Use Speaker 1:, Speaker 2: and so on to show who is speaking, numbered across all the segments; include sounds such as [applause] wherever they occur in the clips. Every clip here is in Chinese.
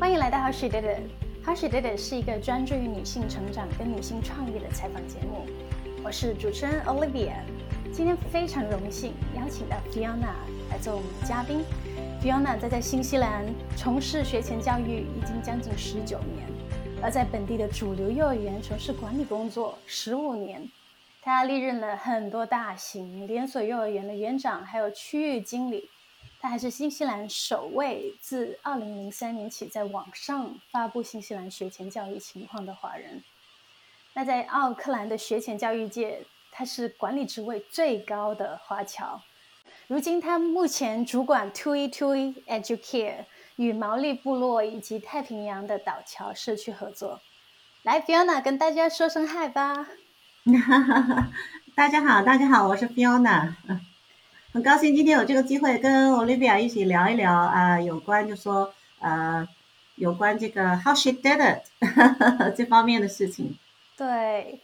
Speaker 1: 欢迎来到 How She Did It。How She Did It 是一个专注于女性成长跟女性创业的采访节目。我是主持人 Olivia。今天非常荣幸邀请到 Fiona 来做我们的嘉宾。Fiona 在在新西兰从事学前教育已经将近十九年，而在本地的主流幼儿园从事管理工作十五年。她历任了很多大型连锁幼儿园的园长，还有区域经理。他还是新西兰首位自2003年起在网上发布新西兰学前教育情况的华人。那在奥克兰的学前教育界，他是管理职位最高的华侨。如今他目前主管 Tui Tui Educare 与毛利部落以及太平洋的岛侨社区合作。来，Fiona 跟大家说声嗨吧。[laughs]
Speaker 2: 大家好，大家好，我是 Fiona。很高兴今天有这个机会跟 Olivia 一起聊一聊啊，有关就说呃，有关这个 How she did it [laughs] 这方面的事情。
Speaker 1: 对，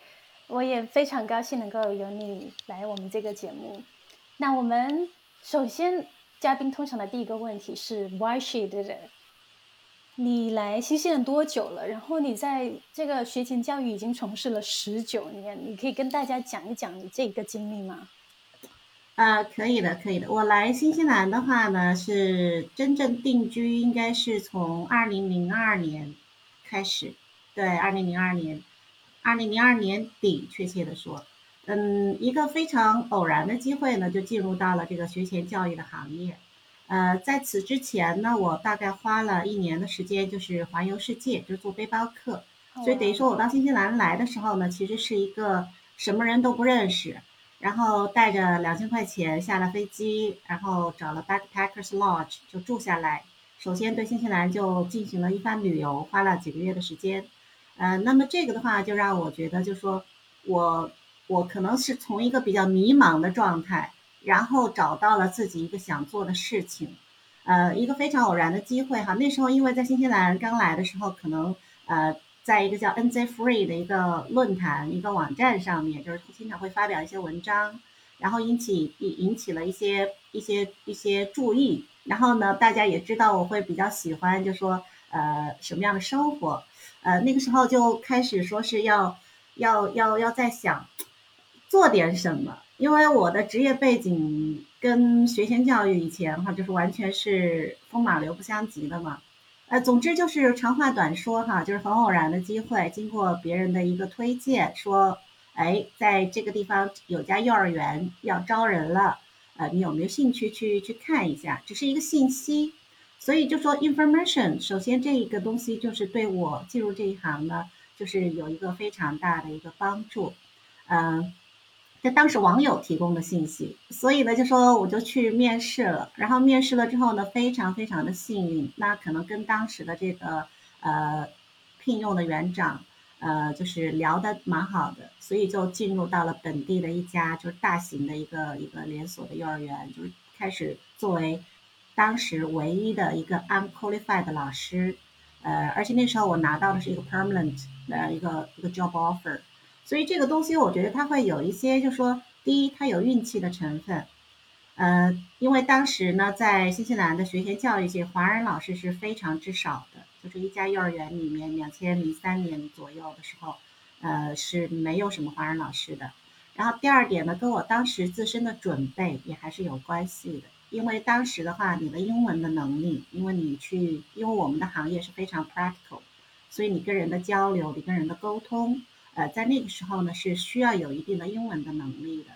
Speaker 1: 我也非常高兴能够有你来我们这个节目。那我们首先嘉宾通常的第一个问题是 Why she did it？你来新西兰多久了？然后你在这个学前教育已经从事了十九年，你可以跟大家讲一讲你这个经历吗？
Speaker 2: 啊，可以的，可以的。我来新西兰的话呢，是真正定居，应该是从二零零二年开始。对，二零零二年，二零零二年底，确切的说，嗯，一个非常偶然的机会呢，就进入到了这个学前教育的行业。呃，在此之前呢，我大概花了一年的时间，就是环游世界，就是做背包客。所以等于说我到新西兰来的时候呢，其实是一个什么人都不认识。然后带着两千块钱下了飞机，然后找了 Backpackers Lodge 就住下来。首先对新西兰就进行了一番旅游，花了几个月的时间。呃，那么这个的话就让我觉得，就说我我可能是从一个比较迷茫的状态，然后找到了自己一个想做的事情。呃，一个非常偶然的机会哈。那时候因为在新西兰刚来的时候，可能呃。在一个叫 NZ Free 的一个论坛、一个网站上面，就是经常会发表一些文章，然后引起引引起了一些一些一些注意。然后呢，大家也知道我会比较喜欢，就说呃什么样的生活，呃那个时候就开始说是要要要要在想做点什么，因为我的职业背景跟学前教育以前哈就是完全是风马牛不相及的嘛。呃，总之就是长话短说哈，就是很偶然的机会，经过别人的一个推荐，说，哎，在这个地方有家幼儿园要招人了，呃，你有没有兴趣去去看一下？只是一个信息，所以就说 information，首先这一个东西就是对我进入这一行呢，就是有一个非常大的一个帮助，嗯。这当时网友提供的信息，所以呢，就说我就去面试了。然后面试了之后呢，非常非常的幸运，那可能跟当时的这个呃聘用的园长呃就是聊的蛮好的，所以就进入到了本地的一家就是大型的一个一个连锁的幼儿园，就是开始作为当时唯一的一个 unqualified 的老师，呃，而且那时候我拿到的是一个 permanent 的一个一个 job offer。所以这个东西，我觉得它会有一些，就说第一，它有运气的成分，呃，因为当时呢，在新西兰的学前教育界，华人老师是非常之少的，就是一家幼儿园里面，两千零三年左右的时候，呃，是没有什么华人老师的。然后第二点呢，跟我当时自身的准备也还是有关系的，因为当时的话，你的英文的能力，因为你去，因为我们的行业是非常 practical，所以你跟人的交流，你跟人的沟通。呃，在那个时候呢，是需要有一定的英文的能力的。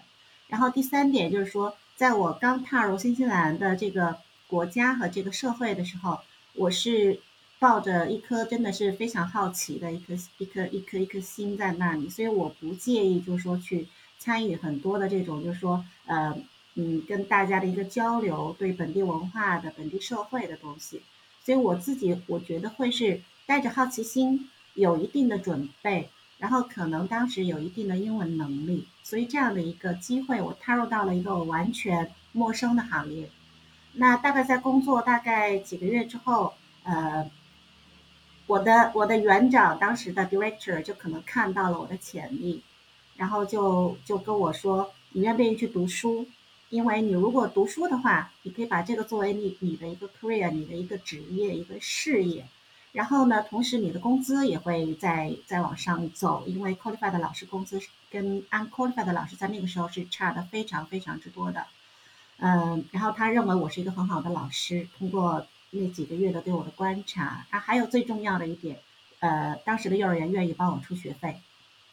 Speaker 2: 然后第三点就是说，在我刚踏入新西兰的这个国家和这个社会的时候，我是抱着一颗真的是非常好奇的一颗一颗一颗一颗心在那里，所以我不介意就是说去参与很多的这种就是说呃嗯跟大家的一个交流，对本地文化的本地社会的东西。所以我自己我觉得会是带着好奇心，有一定的准备。然后可能当时有一定的英文能力，所以这样的一个机会，我踏入到了一个完全陌生的行业。那大概在工作大概几个月之后，呃，我的我的园长当时的 director 就可能看到了我的潜力，然后就就跟我说：“你愿不愿意去读书？因为你如果读书的话，你可以把这个作为你你的一个 career，你的一个职业一个事业。然后呢，同时你的工资也会再再往上走，因为 qualified 的老师工资跟 unqualified 的老师在那个时候是差的非常非常之多的。嗯，然后他认为我是一个很好的老师，通过那几个月的对我的观察，啊，还有最重要的一点，呃，当时的幼儿园愿意帮我出学费，[laughs]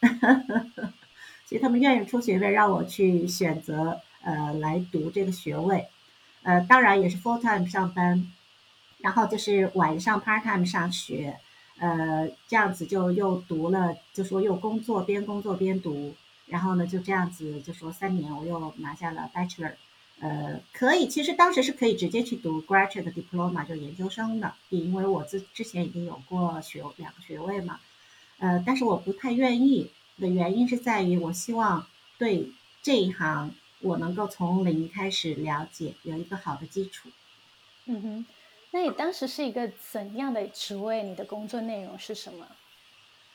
Speaker 2: 所以他们愿意出学费让我去选择呃来读这个学位，呃，当然也是 full time 上班。然后就是晚上 part time 上学，呃，这样子就又读了，就说又工作边工作边读，然后呢就这样子就说三年我又拿下了 bachelor，呃，可以，其实当时是可以直接去读 graduate diploma 就研究生的，因为我之之前已经有过学两个学位嘛，呃，但是我不太愿意的原因是在于我希望对这一行我能够从零开始了解，有一个好的基础。
Speaker 1: 嗯哼。那你当时是一个怎样的职位？你的工作内容是什么？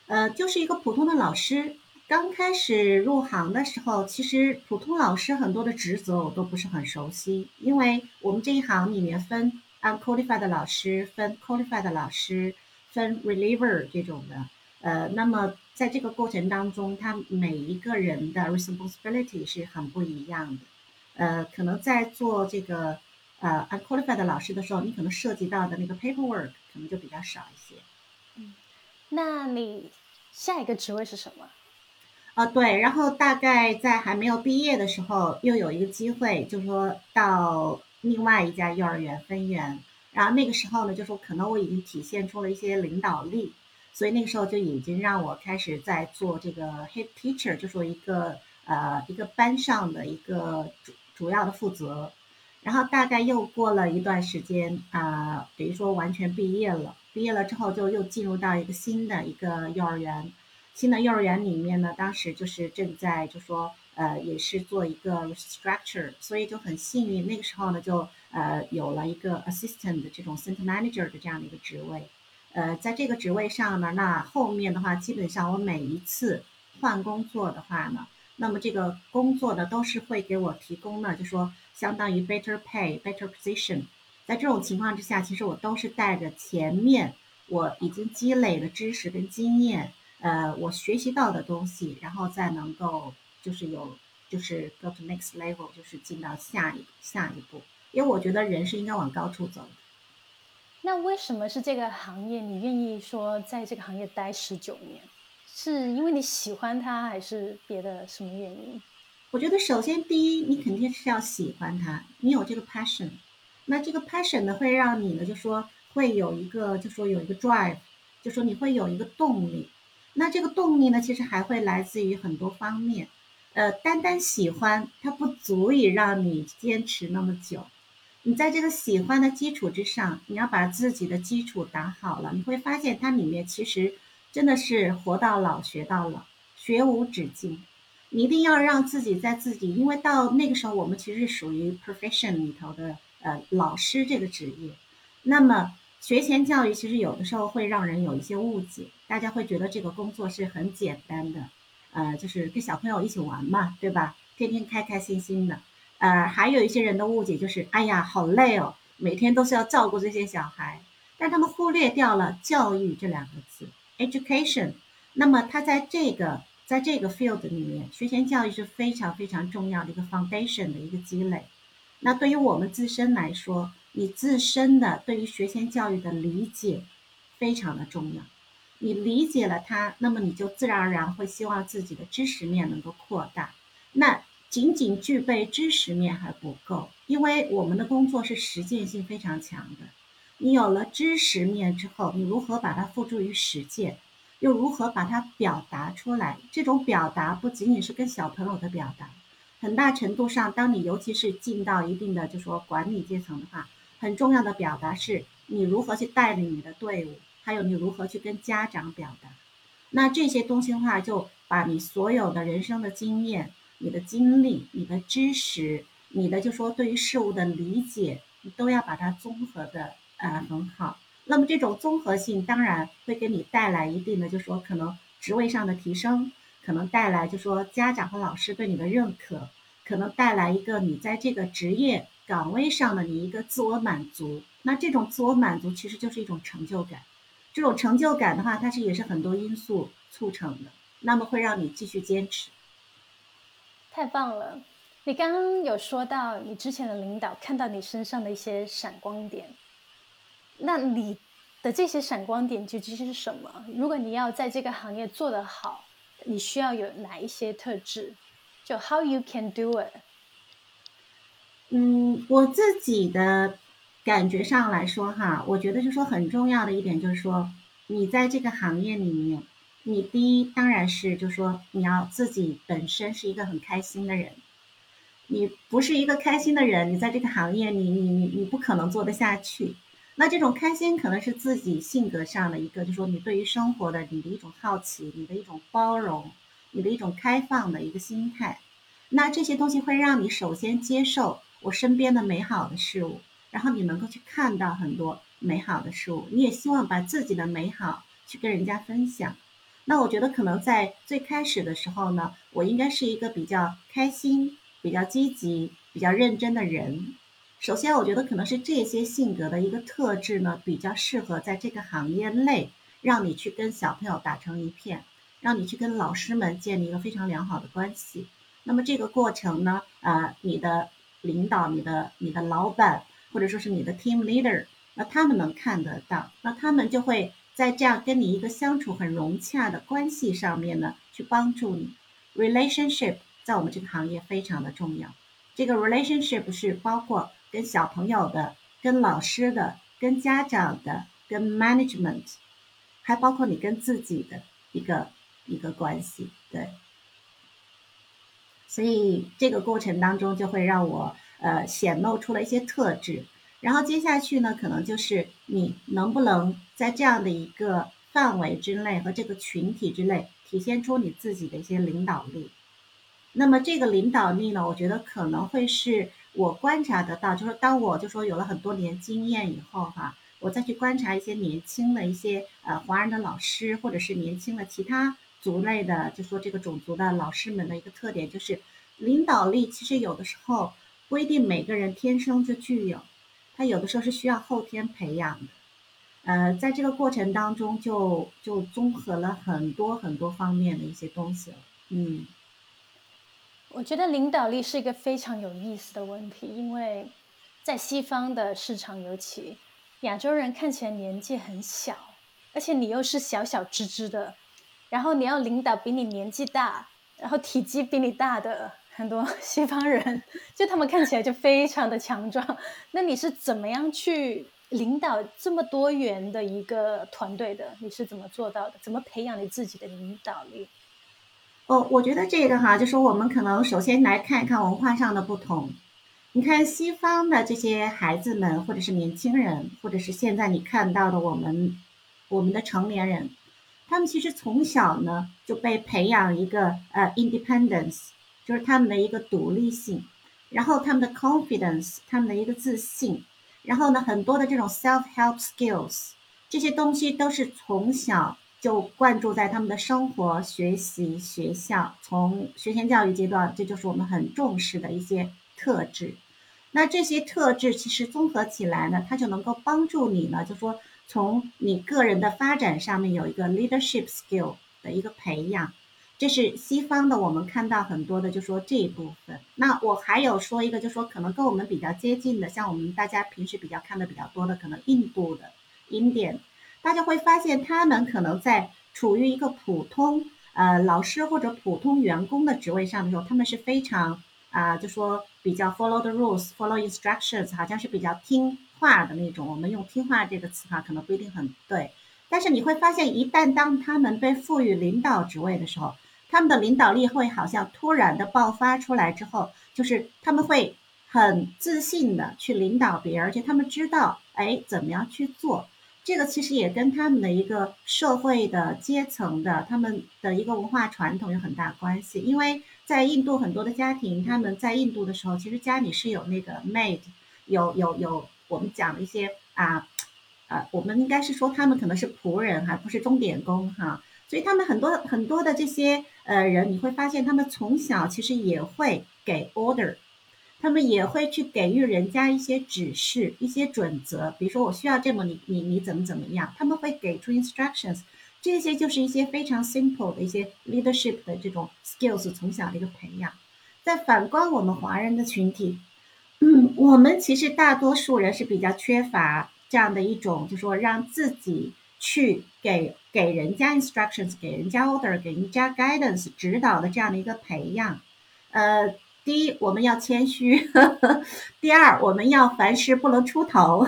Speaker 2: 呃，就是一个普通的老师。刚开始入行的时候，其实普通老师很多的职责我都不是很熟悉，因为我们这一行里面分 unqualified 的老师、分 qualified 的老师、分 reliever 这种的。呃，那么在这个过程当中，他每一个人的 responsibility 是很不一样的。呃，可能在做这个。呃，unqualified 老师的时候，你可能涉及到的那个 paperwork 可能就比较少一些。
Speaker 1: 嗯，那你下一个职位是什么？
Speaker 2: 啊，对，然后大概在还没有毕业的时候，又有一个机会，就是说到另外一家幼儿园分园。然后那个时候呢，就说可能我已经体现出了一些领导力，所以那个时候就已经让我开始在做这个 head teacher，就说一个呃一个班上的一个主主要的负责。然后大概又过了一段时间啊，等于说完全毕业了。毕业了之后，就又进入到一个新的一个幼儿园。新的幼儿园里面呢，当时就是正在就说呃，也是做一个 restructure，所以就很幸运，那个时候呢就呃有了一个 assistant 的这种 center manager 的这样的一个职位。呃，在这个职位上呢，那后面的话，基本上我每一次换工作的话呢，那么这个工作呢都是会给我提供呢，就说。相当于 better pay, better position，在这种情况之下，其实我都是带着前面我已经积累的知识跟经验，呃，我学习到的东西，然后再能够就是有就是 go to next level，就是进到下一下一步。因为我觉得人是应该往高处走的。
Speaker 1: 那为什么是这个行业？你愿意说在这个行业待十九年，是因为你喜欢它，还是别的什么原因？
Speaker 2: 我觉得首先第一，你肯定是要喜欢它，你有这个 passion，那这个 passion 呢，会让你呢，就说会有一个，就说有一个 drive，就说你会有一个动力。那这个动力呢，其实还会来自于很多方面。呃，单单喜欢它不足以让你坚持那么久。你在这个喜欢的基础之上，你要把自己的基础打好了，你会发现它里面其实真的是活到老学到老，学无止境。你一定要让自己在自己，因为到那个时候，我们其实是属于 profession 里头的呃老师这个职业。那么学前教育其实有的时候会让人有一些误解，大家会觉得这个工作是很简单的，呃，就是跟小朋友一起玩嘛，对吧？天天开开心心的。呃，还有一些人的误解就是，哎呀，好累哦，每天都是要照顾这些小孩，但他们忽略掉了教育这两个字，education。那么它在这个。在这个 field 里面，学前教育是非常非常重要的一个 foundation 的一个积累。那对于我们自身来说，你自身的对于学前教育的理解非常的重要。你理解了它，那么你就自然而然会希望自己的知识面能够扩大。那仅仅具备知识面还不够，因为我们的工作是实践性非常强的。你有了知识面之后，你如何把它付诸于实践？又如何把它表达出来？这种表达不仅仅是跟小朋友的表达，很大程度上，当你尤其是进到一定的就说管理阶层的话，很重要的表达是你如何去带领你的队伍，还有你如何去跟家长表达。那这些东西的话，就把你所有的人生的经验、你的经历、你的知识、你的就说对于事物的理解，你都要把它综合的呃很好。那么这种综合性当然会给你带来一定的，就说可能职位上的提升，可能带来就说家长和老师对你的认可，可能带来一个你在这个职业岗位上的你一个自我满足。那这种自我满足其实就是一种成就感，这种成就感的话，它是也是很多因素促成的，那么会让你继续坚持。
Speaker 1: 太棒了！你刚刚有说到你之前的领导看到你身上的一些闪光点，那你的这些闪光点究竟是什么？如果你要在这个行业做得好，你需要有哪一些特质？就 How you can do it？
Speaker 2: 嗯，我自己的感觉上来说哈，我觉得就是说很重要的一点就是说，你在这个行业里面，你第一当然是就是说你要自己本身是一个很开心的人。你不是一个开心的人，你在这个行业，你你你你不可能做得下去。那这种开心可能是自己性格上的一个，就说你对于生活的你的一种好奇，你的一种包容，你的一种开放的一个心态。那这些东西会让你首先接受我身边的美好的事物，然后你能够去看到很多美好的事物，你也希望把自己的美好去跟人家分享。那我觉得可能在最开始的时候呢，我应该是一个比较开心。比较积极、比较认真的人，首先我觉得可能是这些性格的一个特质呢，比较适合在这个行业内让你去跟小朋友打成一片，让你去跟老师们建立一个非常良好的关系。那么这个过程呢，呃，你的领导、你的、你的老板，或者说是你的 team leader，那他们能看得到，那他们就会在这样跟你一个相处很融洽的关系上面呢，去帮助你 relationship。在我们这个行业非常的重要，这个 relationship 是包括跟小朋友的、跟老师的、跟家长的、跟 management，还包括你跟自己的一个一个关系，对。所以这个过程当中就会让我呃显露出了一些特质，然后接下去呢，可能就是你能不能在这样的一个范围之内和这个群体之内体现出你自己的一些领导力。那么这个领导力呢，我觉得可能会是我观察得到，就是当我就说有了很多年经验以后哈，我再去观察一些年轻的一些呃华人的老师，或者是年轻的其他族类的，就说这个种族的老师们的一个特点，就是领导力其实有的时候不一定每个人天生就具有，他有的时候是需要后天培养的，呃，在这个过程当中就就综合了很多很多方面的一些东西了，嗯。
Speaker 1: 我觉得领导力是一个非常有意思的问题，因为在西方的市场，尤其亚洲人看起来年纪很小，而且你又是小小只只的，然后你要领导比你年纪大，然后体积比你大的很多 [laughs] 西方人，就他们看起来就非常的强壮。那你是怎么样去领导这么多元的一个团队的？你是怎么做到的？怎么培养你自己的领导力？
Speaker 2: 哦，我觉得这个哈，就是我们可能首先来看一看文化上的不同。你看西方的这些孩子们，或者是年轻人，或者是现在你看到的我们我们的成年人，他们其实从小呢就被培养一个呃 independence，就是他们的一个独立性，然后他们的 confidence，他们的一个自信，然后呢很多的这种 self help skills，这些东西都是从小。就灌注在他们的生活、学习、学校，从学前教育阶段，这就是我们很重视的一些特质。那这些特质其实综合起来呢，它就能够帮助你呢，就说从你个人的发展上面有一个 leadership skill 的一个培养。这是西方的，我们看到很多的，就说这一部分。那我还有说一个，就说可能跟我们比较接近的，像我们大家平时比较看的比较多的，可能印度的 Indian。大家会发现，他们可能在处于一个普通呃老师或者普通员工的职位上的时候，他们是非常啊，就说比较 follow the rules，follow instructions，好像是比较听话的那种。我们用听话这个词哈，可能不一定很对。但是你会发现，一旦当他们被赋予领导职位的时候，他们的领导力会好像突然的爆发出来之后，就是他们会很自信的去领导别人，而且他们知道哎怎么样去做。这个其实也跟他们的一个社会的阶层的他们的一个文化传统有很大关系。因为在印度很多的家庭，他们在印度的时候，其实家里是有那个 maid，有有有我们讲的一些啊，呃，我们应该是说他们可能是仆人哈，不是钟点工哈。所以他们很多很多的这些呃人，你会发现他们从小其实也会给 order。他们也会去给予人家一些指示、一些准则，比如说我需要这么，你你你怎么怎么样，他们会给出 instructions，这些就是一些非常 simple 的一些 leadership 的这种 skills 从小的一个培养。再反观我们华人的群体，嗯，我们其实大多数人是比较缺乏这样的一种，就说让自己去给给人家 instructions，给人家 order，给人家 guidance 指导的这样的一个培养，呃。第一，我们要谦虚；[laughs] 第二，我们要凡事不能出头；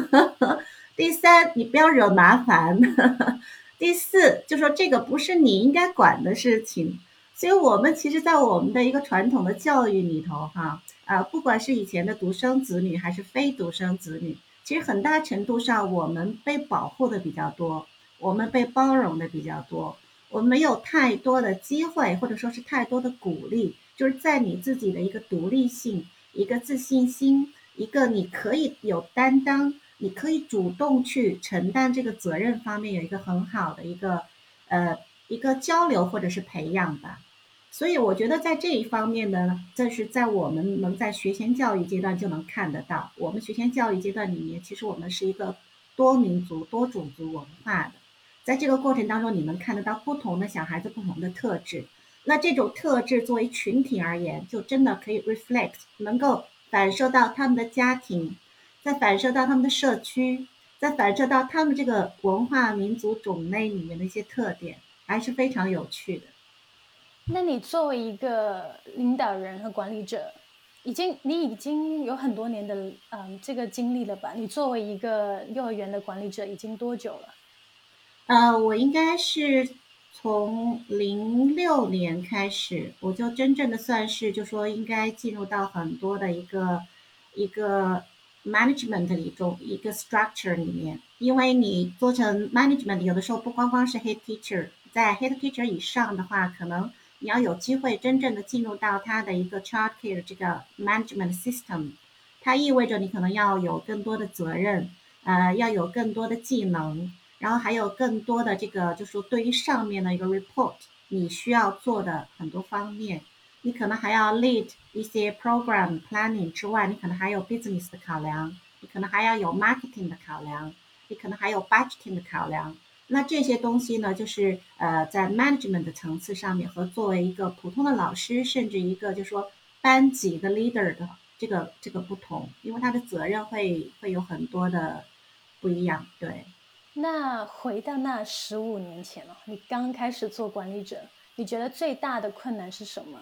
Speaker 2: [laughs] 第三，你不要惹麻烦；[laughs] 第四，就说这个不是你应该管的事情。所以，我们其实，在我们的一个传统的教育里头，哈，啊，不管是以前的独生子女还是非独生子女，其实很大程度上，我们被保护的比较多，我们被包容的比较多，我们没有太多的机会，或者说是太多的鼓励。就是在你自己的一个独立性、一个自信心、一个你可以有担当、你可以主动去承担这个责任方面，有一个很好的一个呃一个交流或者是培养吧。所以我觉得在这一方面呢，这是在我们能在学前教育阶段就能看得到。我们学前教育阶段里面，其实我们是一个多民族、多种族文化的，在这个过程当中，你能看得到不同的小孩子不同的特质。那这种特质作为群体而言，就真的可以 reflect，能够反射到他们的家庭，再反射到他们的社区，再反射到他们这个文化民族种类里面的一些特点，还是非常有趣的。
Speaker 1: 那你作为一个领导人和管理者，已经你已经有很多年的嗯这个经历了吧？你作为一个幼儿园的管理者，已经多久了？
Speaker 2: 呃，我应该是。从零六年开始，我就真正的算是，就说应该进入到很多的一个一个 management 里中一个 structure 里面。因为你做成 management，有的时候不光光是 head teacher，在 head teacher 以上的话，可能你要有机会真正的进入到他的一个 child care 这个 management system，它意味着你可能要有更多的责任，呃，要有更多的技能。然后还有更多的这个，就是说对于上面的一个 report，你需要做的很多方面，你可能还要 lead 一些 program planning 之外，你可能还有 business 的考量，你可能还要有 marketing 的考量，你可能还有 budgeting 的考量。那这些东西呢，就是呃在 management 的层次上面和作为一个普通的老师，甚至一个就是说班级的 leader 的这个这个不同，因为他的责任会会有很多的不一样，对。
Speaker 1: 那回到那十五年前了，你刚开始做管理者，你觉得最大的困难是什么？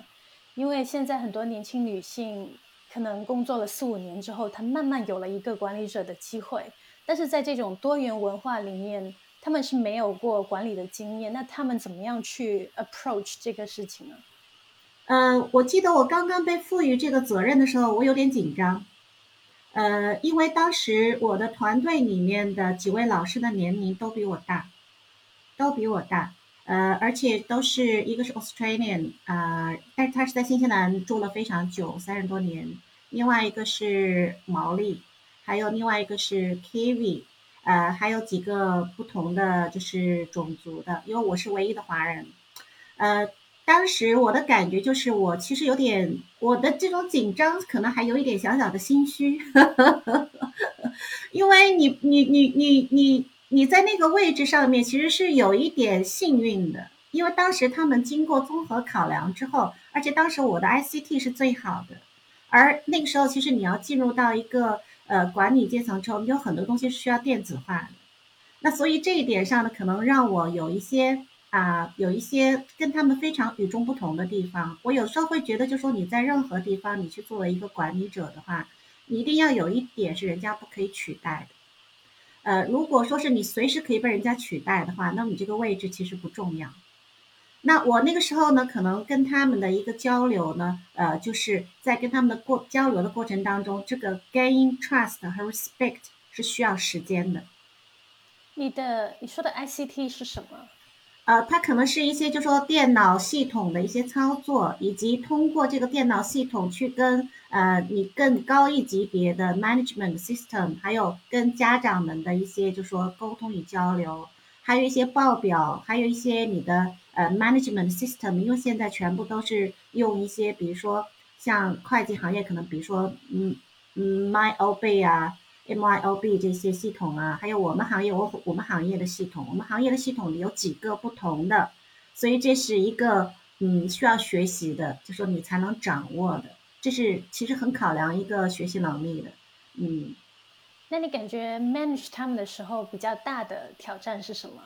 Speaker 1: 因为现在很多年轻女性可能工作了四五年之后，她慢慢有了一个管理者的机会，但是在这种多元文化里面，她们是没有过管理的经验，那她们怎么样去 approach 这个事情呢？
Speaker 2: 嗯，我记得我刚刚被赋予这个责任的时候，我有点紧张。呃，因为当时我的团队里面的几位老师的年龄都比我大，都比我大，呃，而且都是一个是 Australian 啊，但是他是在新西兰住了非常久，三十多年。另外一个是毛利，还有另外一个是 Kiwi，呃，还有几个不同的就是种族的，因为我是唯一的华人，呃。当时我的感觉就是，我其实有点我的这种紧张，可能还有一点小小的心虚，[laughs] 因为你你你你你你在那个位置上面其实是有一点幸运的，因为当时他们经过综合考量之后，而且当时我的 ICT 是最好的，而那个时候其实你要进入到一个呃管理阶层之后，你有很多东西是需要电子化的，那所以这一点上呢，可能让我有一些。啊，有一些跟他们非常与众不同的地方。我有时候会觉得，就说你在任何地方，你去作为一个管理者的话，你一定要有一点是人家不可以取代的。呃，如果说是你随时可以被人家取代的话，那你这个位置其实不重要。那我那个时候呢，可能跟他们的一个交流呢，呃，就是在跟他们的过交流的过程当中，这个 gain trust 和 respect 是需要时间的。
Speaker 1: 你的你说的 ICT 是什么？
Speaker 2: 呃，它可能是一些，就说电脑系统的一些操作，以及通过这个电脑系统去跟呃你更高一级别的 management system，还有跟家长们的一些，就说沟通与交流，还有一些报表，还有一些你的呃 management system，因为现在全部都是用一些，比如说像会计行业可能比如说嗯嗯 MyOB 啊。MYOB 这些系统啊，还有我们行业我我们行业的系统，我们行业的系统里有几个不同的，所以这是一个嗯需要学习的，就说你才能掌握的，这是其实很考量一个学习能力的，嗯。
Speaker 1: 那你感觉 manage 他们的时候比较大的挑战是什么？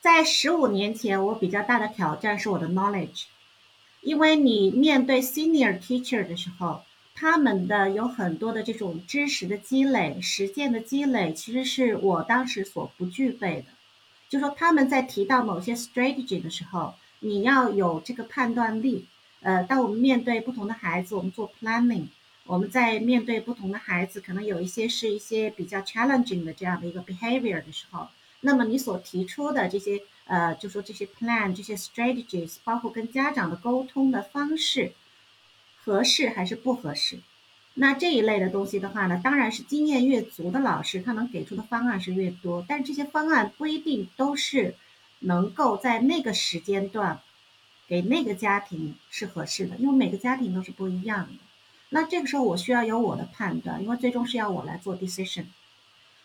Speaker 2: 在十五年前，我比较大的挑战是我的 knowledge，因为你面对 senior teacher 的时候。他们的有很多的这种知识的积累、实践的积累，其实是我当时所不具备的。就说他们在提到某些 strategy 的时候，你要有这个判断力。呃，当我们面对不同的孩子，我们做 planning，我们在面对不同的孩子，可能有一些是一些比较 challenging 的这样的一个 behavior 的时候，那么你所提出的这些呃，就说这些 plan、这些 strategies，包括跟家长的沟通的方式。合适还是不合适？那这一类的东西的话呢，当然是经验越足的老师，他能给出的方案是越多。但是这些方案不一定都是能够在那个时间段给那个家庭是合适的，因为每个家庭都是不一样的。那这个时候我需要有我的判断，因为最终是要我来做 decision。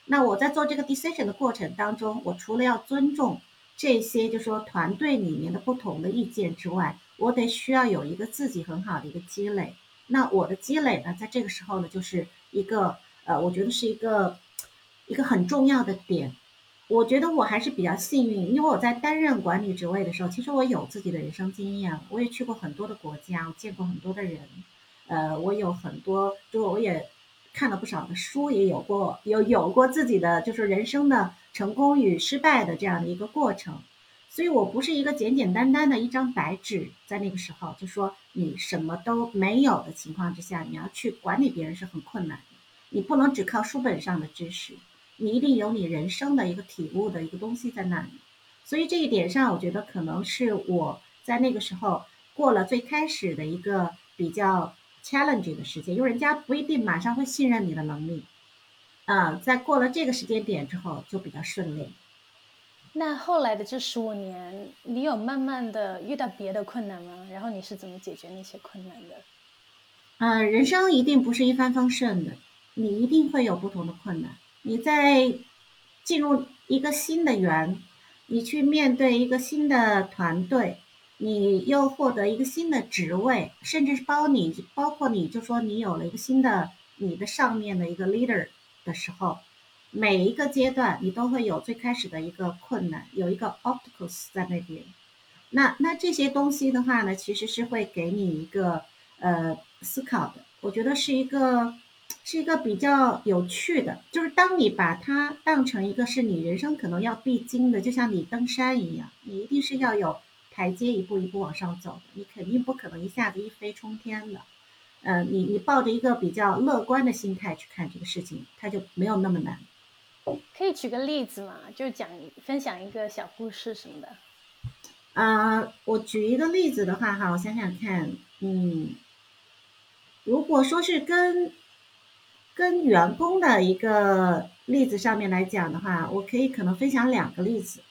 Speaker 2: 那我在做这个 decision 的过程当中，我除了要尊重这些，就是说团队里面的不同的意见之外，我得需要有一个自己很好的一个积累，那我的积累呢，在这个时候呢，就是一个呃，我觉得是一个一个很重要的点。我觉得我还是比较幸运，因为我在担任管理职位的时候，其实我有自己的人生经验，我也去过很多的国家，我见过很多的人，呃，我有很多，就我也看了不少的书，也有过有有过自己的就是人生的成功与失败的这样的一个过程。所以我不是一个简简单单的一张白纸，在那个时候就说你什么都没有的情况之下，你要去管理别人是很困难的。你不能只靠书本上的知识，你一定有你人生的一个体悟的一个东西在那里。所以这一点上，我觉得可能是我在那个时候过了最开始的一个比较 challenging 的时间，因为人家不一定马上会信任你的能力。啊，在过了这个时间点之后，就比较顺利。
Speaker 1: 那后来的这十五年，你有慢慢的遇到别的困难吗？然后你是怎么解决那些困难的？
Speaker 2: 嗯，人生一定不是一帆风顺的，你一定会有不同的困难。你在进入一个新的园，你去面对一个新的团队，你又获得一个新的职位，甚至是包你，包括你就说你有了一个新的你的上面的一个 leader 的时候。每一个阶段，你都会有最开始的一个困难，有一个 obstacles 在那边。那那这些东西的话呢，其实是会给你一个呃思考的。我觉得是一个是一个比较有趣的，就是当你把它当成一个是你人生可能要必经的，就像你登山一样，你一定是要有台阶一步一步往上走的，你肯定不可能一下子一飞冲天的。呃，你你抱着一个比较乐观的心态去看这个事情，它就没有那么难。
Speaker 1: 可以举个例子吗？就讲分享一个小故事什么的。
Speaker 2: 啊，我举一个例子的话，哈，我想想看，嗯，如果说是跟跟员工的一个例子上面来讲的话，我可以可能分享两个例子。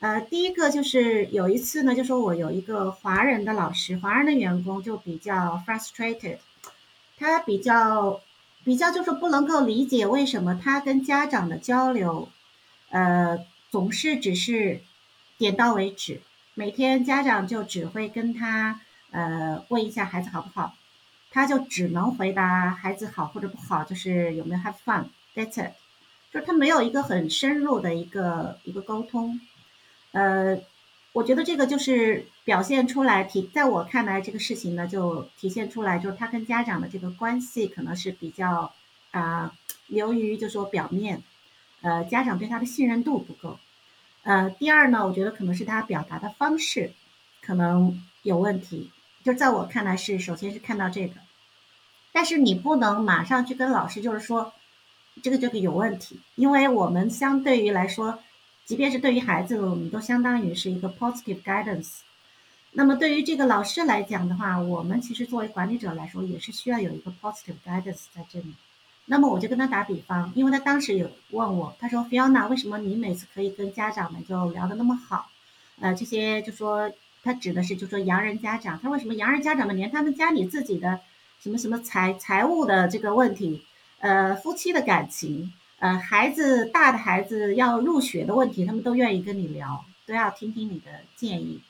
Speaker 2: 呃，第一个就是有一次呢，就说我有一个华人的老师，华人的员工就比较 frustrated，他比较。比较就是不能够理解为什么他跟家长的交流，呃，总是只是点到为止。每天家长就只会跟他呃问一下孩子好不好，他就只能回答孩子好或者不好，就是有没有 have fun，that's it，就他没有一个很深入的一个一个沟通，呃。我觉得这个就是表现出来，体在我看来，这个事情呢，就体现出来，就是他跟家长的这个关系可能是比较啊，流于就说表面，呃，家长对他的信任度不够。呃，第二呢，我觉得可能是他表达的方式可能有问题。就在我看来是，首先是看到这个，但是你不能马上去跟老师就是说这个这个有问题，因为我们相对于来说。即便是对于孩子，我们都相当于是一个 positive guidance。那么对于这个老师来讲的话，我们其实作为管理者来说，也是需要有一个 positive guidance 在这里。那么我就跟他打比方，因为他当时有问我，他说：“Fiona，为什么你每次可以跟家长们就聊得那么好？呃，这些就说他指的是就说洋人家长，他为什么洋人家长们连他们家里自己的什么什么财财务的这个问题，呃，夫妻的感情，呃，孩子大的孩子要入学的问题，他们都愿意跟你聊，都要听听你的建议。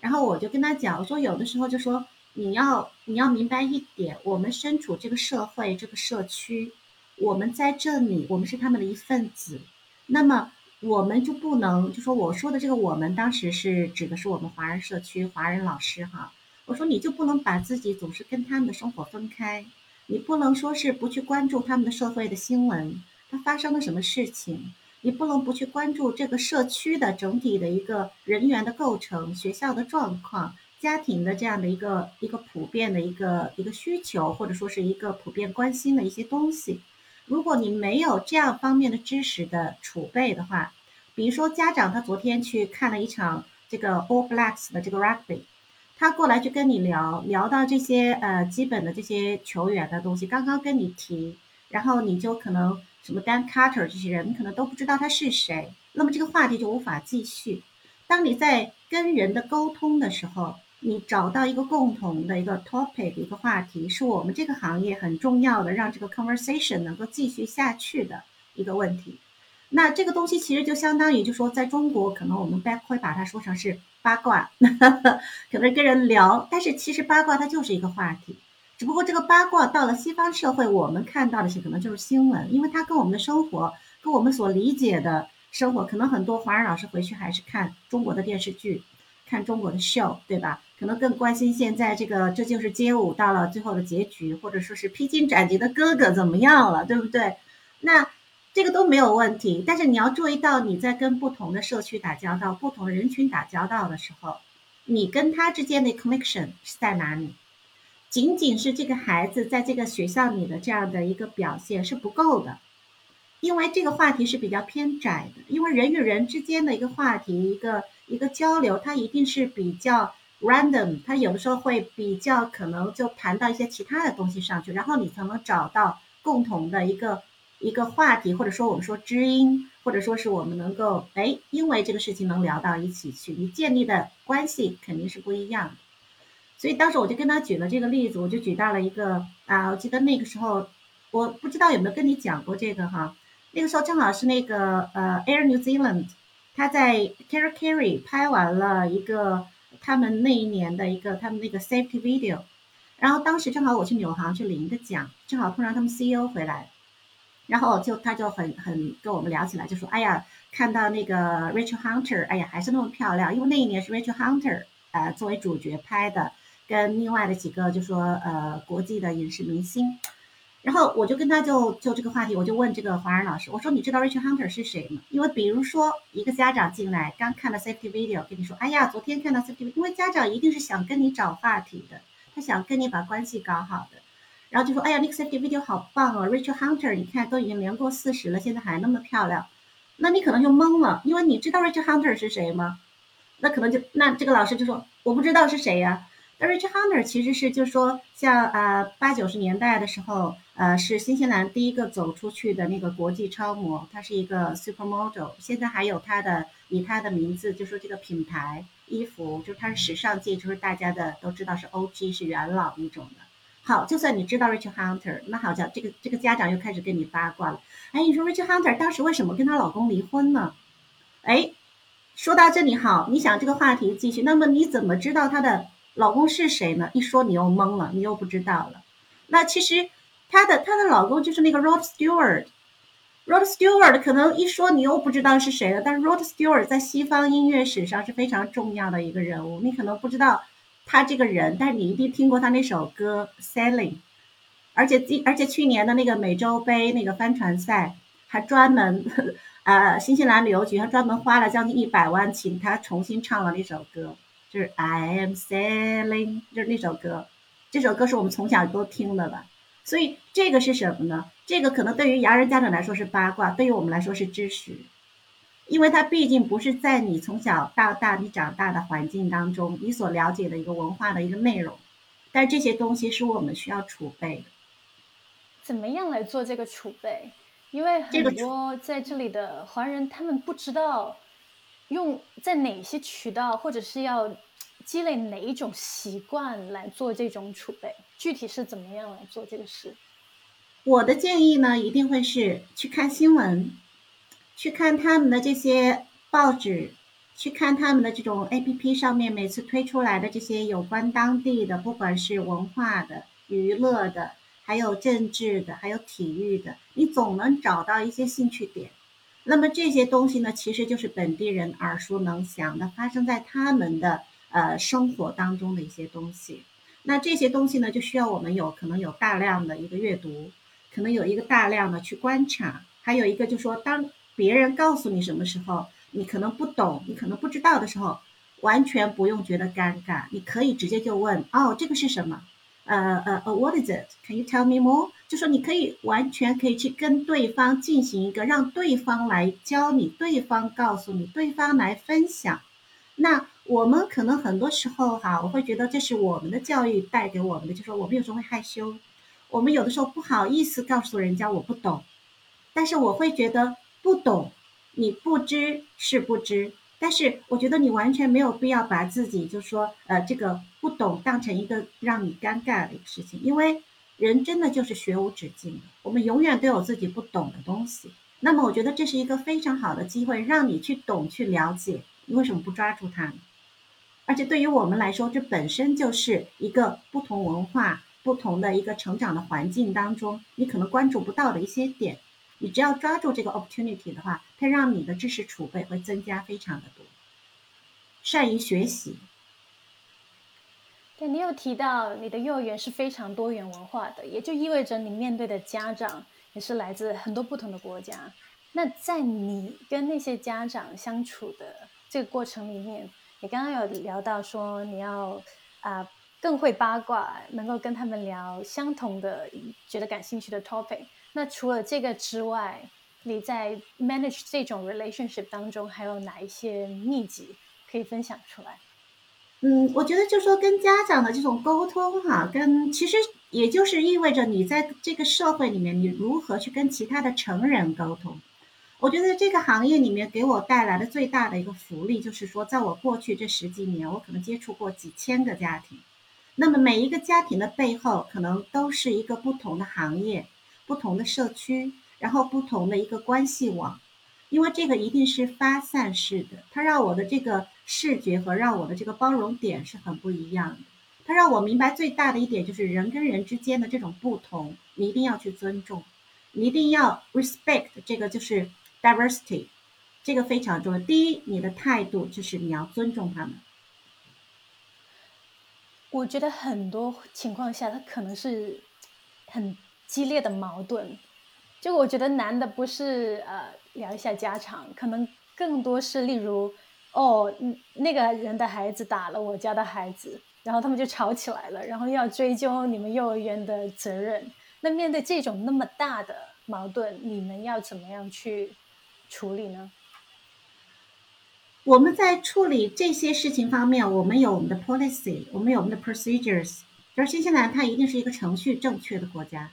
Speaker 2: 然后我就跟他讲，我说有的时候就说你要你要明白一点，我们身处这个社会这个社区，我们在这里，我们是他们的一份子，那么。我们就不能就说我说的这个，我们当时是指的是我们华人社区华人老师哈。我说你就不能把自己总是跟他们的生活分开，你不能说是不去关注他们的社会的新闻，他发生了什么事情，你不能不去关注这个社区的整体的一个人员的构成、学校的状况、家庭的这样的一个一个普遍的一个一个需求，或者说是一个普遍关心的一些东西。如果你没有这样方面的知识的储备的话，比如说家长他昨天去看了一场这个 All Blacks 的这个 Rugby，他过来就跟你聊聊到这些呃基本的这些球员的东西，刚刚跟你提，然后你就可能什么 Dan Carter 这些人，你可能都不知道他是谁，那么这个话题就无法继续。当你在跟人的沟通的时候，你找到一个共同的一个 topic 一个话题，是我们这个行业很重要的，让这个 conversation 能够继续下去的一个问题。那这个东西其实就相当于，就说在中国，可能我们会把它说成是八卦，[laughs] 可能跟人聊，但是其实八卦它就是一个话题，只不过这个八卦到了西方社会，我们看到的是可能就是新闻，因为它跟我们的生活，跟我们所理解的生活，可能很多华人老师回去还是看中国的电视剧。看中国的 show，对吧？可能更关心现在这个，这就是街舞到了最后的结局，或者说是披荆斩棘的哥哥怎么样了，对不对？那这个都没有问题。但是你要注意到，你在跟不同的社区打交道、不同人群打交道的时候，你跟他之间的 connection 是在哪里？仅仅是这个孩子在这个学校里的这样的一个表现是不够的，因为这个话题是比较偏窄的，因为人与人之间的一个话题，一个。一个交流，它一定是比较 random，它有的时候会比较可能就谈到一些其他的东西上去，然后你才能找到共同的一个一个话题，或者说我们说知音，或者说是我们能够哎，因为这个事情能聊到一起去，你建立的关系肯定是不一样的。所以当时我就跟他举了这个例子，我就举到了一个啊，我记得那个时候我不知道有没有跟你讲过这个哈，那个时候正好是那个呃 Air New Zealand。他在 Carry Carry 拍完了一个他们那一年的一个他们那个 safety video，然后当时正好我去纽航去领一个奖，正好碰上他们 CEO 回来，然后就他就很很跟我们聊起来，就说哎呀，看到那个 Rachel Hunter，哎呀还是那么漂亮，因为那一年是 Rachel Hunter 呃作为主角拍的，跟另外的几个就说呃国际的影视明星。然后我就跟他就就这个话题，我就问这个华人老师，我说你知道 Richard Hunter 是谁吗？因为比如说一个家长进来刚看了 safety video，跟你说，哎呀，昨天看到 safety，因为家长一定是想跟你找话题的，他想跟你把关系搞好的，然后就说，哎呀，那个 safety video 好棒哦，Richard Hunter，你看都已经年过四十了，现在还那么漂亮，那你可能就懵了，因为你知道 Richard Hunter 是谁吗？那可能就那这个老师就说，我不知道是谁呀。Richie Hunter 其实是就说像呃八九十年代的时候，呃是新西兰第一个走出去的那个国际超模，她是一个 supermodel，现在还有她的以她的名字就说这个品牌衣服，就是她是时尚界就是大家的都知道是 OG 是元老一种的。好，就算你知道 Richie Hunter，那好像这个这个家长又开始跟你八卦了。哎，你说 Richie Hunter 当时为什么跟她老公离婚呢？哎，说到这里好，你想这个话题继续，那么你怎么知道她的？老公是谁呢？一说你又懵了，你又不知道了。那其实她的她的老公就是那个 Rod Stewart。Rod Stewart 可能一说你又不知道是谁了，但是 Rod Stewart 在西方音乐史上是非常重要的一个人物。你可能不知道他这个人，但是你一定听过他那首歌《Sailing》。而且今而且去年的那个美洲杯那个帆船赛，还专门 [laughs] 呃新西兰旅游局还专门花了将近一百万请他重新唱了那首歌。就是 I am sailing，就是那首歌，这首歌是我们从小都听的吧。所以这个是什么呢？这个可能对于洋人家长来说是八卦，对于我们来说是知识，因为它毕竟不是在你从小到大你长大的环境当中你所了解的一个文化的一个内容。但这些东西是我们需要储备的。
Speaker 1: 怎么样来做这个储备？因为很多在这里的华人他们不知道。用在哪些渠道，或者是要积累哪一种习惯来做这种储备？具体是怎么样来做这个事？
Speaker 2: 我的建议呢，一定会是去看新闻，去看他们的这些报纸，去看他们的这种 A P P 上面每次推出来的这些有关当地的，不管是文化的、娱乐的，还有政治的，还有体育的，你总能找到一些兴趣点。那么这些东西呢，其实就是本地人耳熟能详的，发生在他们的呃生活当中的一些东西。那这些东西呢，就需要我们有可能有大量的一个阅读。可能有一个大量的去观察，还有一个就是说，当别人告诉你什么时候，你可能不懂，你可能不知道的时候，完全不用觉得尴尬，你可以直接就问，哦，这个是什么？呃呃呃，What is it? Can you tell me more？就说你可以完全可以去跟对方进行一个让对方来教你，对方告诉你，对方来分享。那我们可能很多时候哈，我会觉得这是我们的教育带给我们的，就是说我们有时候会害羞。我们有的时候不好意思告诉人家我不懂，但是我会觉得不懂，你不知是不知，但是我觉得你完全没有必要把自己就说呃这个不懂当成一个让你尴尬的一个事情，因为人真的就是学无止境的，我们永远都有自己不懂的东西。那么我觉得这是一个非常好的机会，让你去懂去了解，你为什么不抓住它呢？而且对于我们来说，这本身就是一个不同文化。不同的一个成长的环境当中，你可能关注不到的一些点，你只要抓住这个 opportunity 的话，它让你的知识储备会增加非常的多。善于学习。
Speaker 1: 你有提到你的幼儿园是非常多元文化的，也就意味着你面对的家长也是来自很多不同的国家。那在你跟那些家长相处的这个过程里面，你刚刚有聊到说你要啊。更会八卦，能够跟他们聊相同的、觉得感兴趣的 topic。那除了这个之外，你在 manage 这种 relationship 当中，还有哪一些秘籍可以分享出来？
Speaker 2: 嗯，我觉得就说跟家长的这种沟通哈，跟其实也就是意味着你在这个社会里面，你如何去跟其他的成人沟通。我觉得这个行业里面给我带来的最大的一个福利，就是说，在我过去这十几年，我可能接触过几千个家庭。那么每一个家庭的背后，可能都是一个不同的行业、不同的社区，然后不同的一个关系网，因为这个一定是发散式的，它让我的这个视觉和让我的这个包容点是很不一样的。它让我明白最大的一点就是人跟人之间的这种不同，你一定要去尊重，你一定要 respect 这个就是 diversity，这个非常重要。第一，你的态度就是你要尊重他们。
Speaker 1: 我觉得很多情况下，他可能是很激烈的矛盾。就我觉得难的不是呃聊一下家常，可能更多是例如哦，那个人的孩子打了我家的孩子，然后他们就吵起来了，然后要追究你们幼儿园的责任。那面对这种那么大的矛盾，你们要怎么样去处理呢？
Speaker 2: 我们在处理这些事情方面，我们有我们的 policy，我们有我们的 procedures。就是新西兰，它一定是一个程序正确的国家。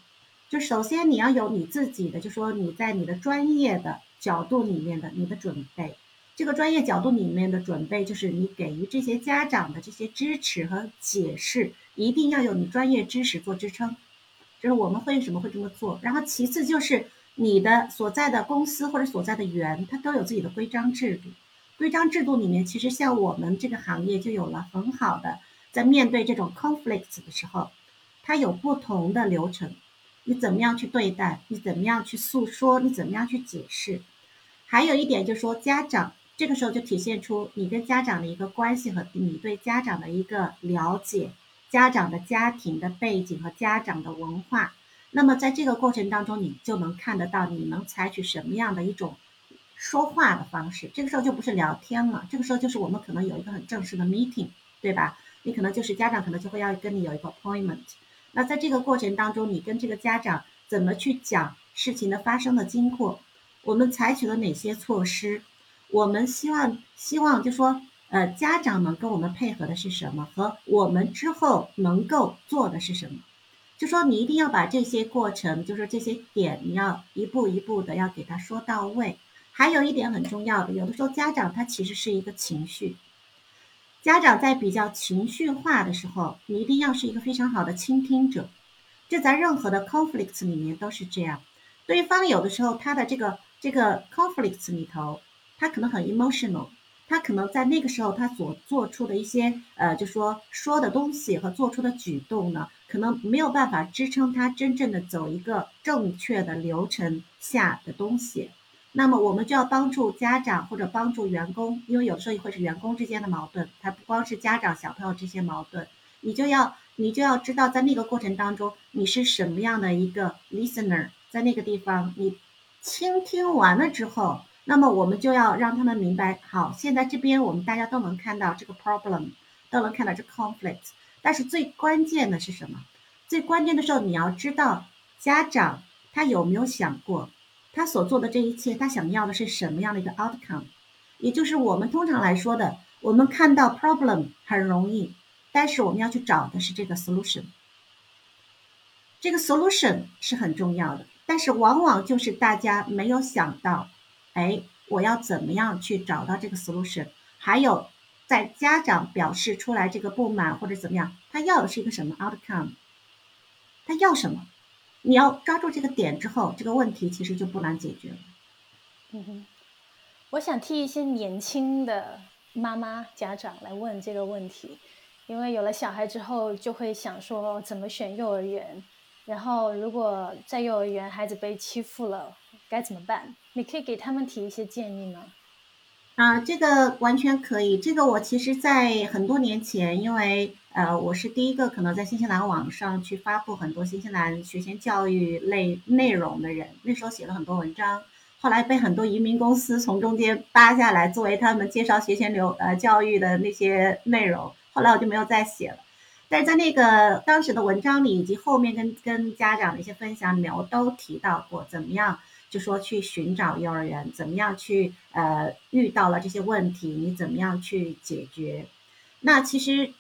Speaker 2: 就首先你要有你自己的，就说你在你的专业的角度里面的你的准备。这个专业角度里面的准备，就是你给予这些家长的这些支持和解释，一定要有你专业知识做支撑。就是我们为什么会这么做？然后其次就是你的所在的公司或者所在的园，它都有自己的规章制度。规章制度里面，其实像我们这个行业就有了很好的，在面对这种 conflicts 的时候，它有不同的流程，你怎么样去对待，你怎么样去诉说，你怎么样去解释。还有一点就是说，家长这个时候就体现出你跟家长的一个关系和你对家长的一个了解，家长的家庭的背景和家长的文化。那么在这个过程当中，你就能看得到你能采取什么样的一种。说话的方式，这个时候就不是聊天了，这个时候就是我们可能有一个很正式的 meeting，对吧？你可能就是家长可能就会要跟你有一个 appointment。那在这个过程当中，你跟这个家长怎么去讲事情的发生的经过？我们采取了哪些措施？我们希望希望就说，呃，家长们跟我们配合的是什么？和我们之后能够做的是什么？就说你一定要把这些过程，就是这些点，你要一步一步的要给他说到位。还有一点很重要的，有的时候家长他其实是一个情绪，家长在比较情绪化的时候，你一定要是一个非常好的倾听者。这在任何的 conflicts 里面都是这样。对方有的时候他的这个这个 conflicts 里头，他可能很 emotional，他可能在那个时候他所做出的一些呃，就说说的东西和做出的举动呢，可能没有办法支撑他真正的走一个正确的流程下的东西。那么我们就要帮助家长或者帮助员工，因为有时候也会是员工之间的矛盾，它不光是家长小朋友这些矛盾，你就要你就要知道在那个过程当中你是什么样的一个 listener，在那个地方你倾听完了之后，那么我们就要让他们明白，好，现在这边我们大家都能看到这个 problem，都能看到这 conflict，但是最关键的是什么？最关键的时候你要知道家长他有没有想过。他所做的这一切，他想要的是什么样的一个 outcome？也就是我们通常来说的，我们看到 problem 很容易，但是我们要去找的是这个 solution。这个 solution 是很重要的，但是往往就是大家没有想到，哎，我要怎么样去找到这个 solution？还有，在家长表示出来这个不满或者怎么样，他要的是一个什么 outcome？他要什么？你要抓住这个点之后，这个问题其实就不难解决了。
Speaker 1: 嗯哼，我想替一些年轻的妈妈家长来问这个问题，因为有了小孩之后，就会想说怎么选幼儿园，然后如果在幼儿园孩子被欺负了该怎么办？你可以给他们提一些建议吗？
Speaker 2: 啊，这个完全可以。这个我其实，在很多年前，因为呃，我是第一个可能在新西兰网上去发布很多新西兰学前教育类内容的人。那时候写了很多文章，后来被很多移民公司从中间扒下来，作为他们介绍学前流呃教育的那些内容。后来我就没有再写了。但是在那个当时的文章里，以及后面跟跟家长的一些分享里面，我都提到过怎么样。就说去寻找幼儿园，怎么样去呃遇到了这些问题，你怎么样去解决？那其实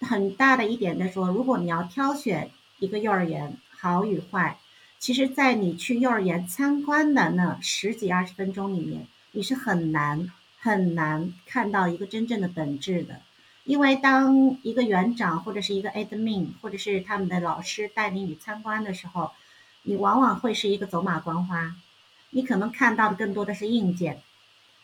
Speaker 2: 很大的一点在说，如果你要挑选一个幼儿园好与坏，其实，在你去幼儿园参观的那十几二十分钟里面，你是很难很难看到一个真正的本质的，因为当一个园长或者是一个 admin 或者是他们的老师带领你参观的时候，你往往会是一个走马观花。你可能看到的更多的是硬件，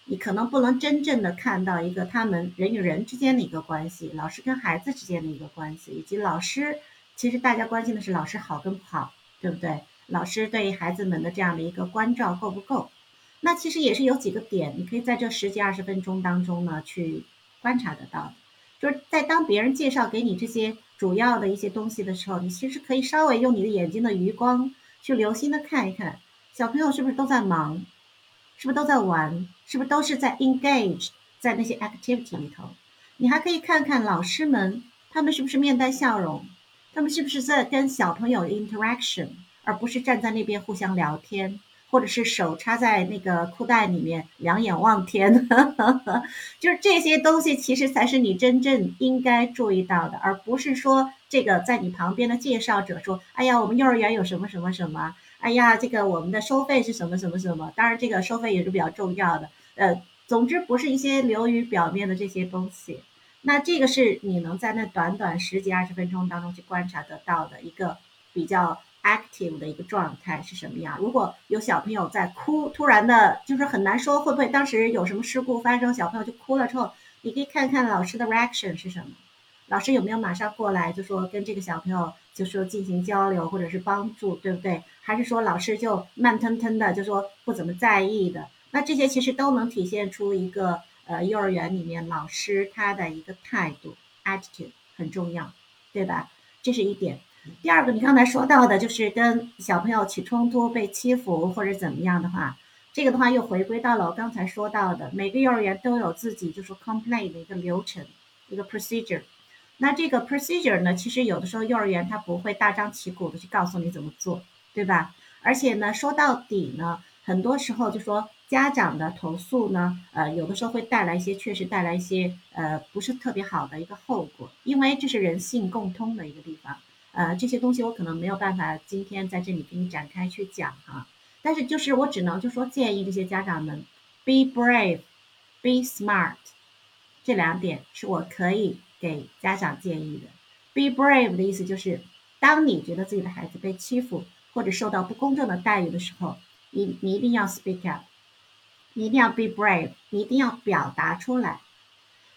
Speaker 2: 你可能不能真正的看到一个他们人与人之间的一个关系，老师跟孩子之间的一个关系，以及老师其实大家关心的是老师好跟不好，对不对？老师对孩子们的这样的一个关照够不够？那其实也是有几个点，你可以在这十几二十分钟当中呢去观察得到，就是在当别人介绍给你这些主要的一些东西的时候，你其实可以稍微用你的眼睛的余光去留心的看一看。小朋友是不是都在忙？是不是都在玩？是不是都是在 engage 在那些 activity 里头？你还可以看看老师们，他们是不是面带笑容？他们是不是在跟小朋友 interaction，而不是站在那边互相聊天，或者是手插在那个裤袋里面两眼望天？[laughs] 就是这些东西，其实才是你真正应该注意到的，而不是说这个在你旁边的介绍者说：“哎呀，我们幼儿园有什么什么什么。”哎呀，这个我们的收费是什么什么什么？当然，这个收费也是比较重要的。呃，总之不是一些流于表面的这些东西。那这个是你能在那短短十几二十分钟当中去观察得到的一个比较 active 的一个状态是什么样？如果有小朋友在哭，突然的，就是很难说会不会当时有什么事故发生，小朋友就哭了之后，你可以看看老师的 reaction 是什么。老师有没有马上过来，就说跟这个小朋友就说进行交流或者是帮助，对不对？还是说老师就慢吞吞的就说不怎么在意的？那这些其实都能体现出一个呃幼儿园里面老师他的一个态度 attitude 很重要，对吧？这是一点。第二个，你刚才说到的就是跟小朋友起冲突、被欺负或者怎么样的话，这个的话又回归到了我刚才说到的，每个幼儿园都有自己就是 complain 的一个流程，一个 procedure。那这个 procedure 呢，其实有的时候幼儿园他不会大张旗鼓的去告诉你怎么做，对吧？而且呢，说到底呢，很多时候就说家长的投诉呢，呃，有的时候会带来一些，确实带来一些呃不是特别好的一个后果，因为这是人性共通的一个地方。呃，这些东西我可能没有办法今天在这里给你展开去讲哈，但是就是我只能就说建议这些家长们，be brave，be smart。这两点是我可以给家长建议的。Be brave 的意思就是，当你觉得自己的孩子被欺负或者受到不公正的待遇的时候，你你一定要 speak up，你一定要 be brave，你一定要表达出来。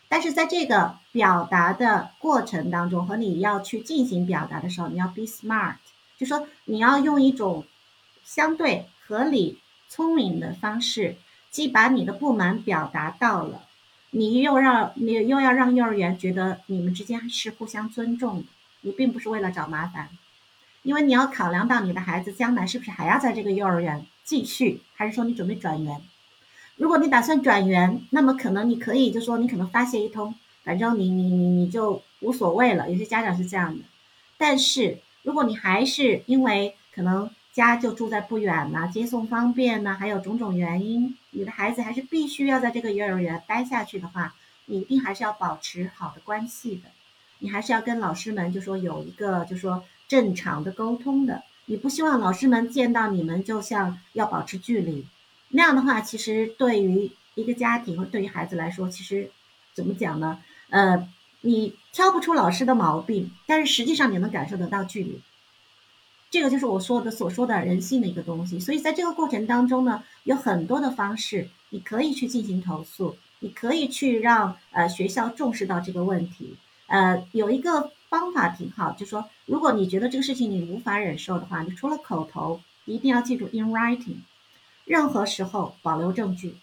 Speaker 2: 但是在这个表达的过程当中，和你要去进行表达的时候，你要 be smart，就说你要用一种相对合理、聪明的方式，既把你的不满表达到了，你又让你又要让幼儿园觉得你们之间是互相尊重，你并不是为了找麻烦，因为你要考量到你的孩子将来是不是还要在这个幼儿园继续，还是说你准备转园。如果你打算转园，那么可能你可以就说你可能发泄一通，反正你你你你就无所谓了。有些家长是这样的，但是如果你还是因为可能家就住在不远呐，接送方便呐，还有种种原因，你的孩子还是必须要在这个幼儿园待下去的话，你一定还是要保持好的关系的，你还是要跟老师们就说有一个就说正常的沟通的，你不希望老师们见到你们就像要保持距离。那样的话，其实对于一个家庭或对于孩子来说，其实怎么讲呢？呃，你挑不出老师的毛病，但是实际上你能感受得到距离。这个就是我说的所说的人性的一个东西。所以在这个过程当中呢，有很多的方式，你可以去进行投诉，你可以去让呃学校重视到这个问题。呃，有一个方法挺好，就说如果你觉得这个事情你无法忍受的话，你除了口头，一定要记住 in writing。任何时候保留证据，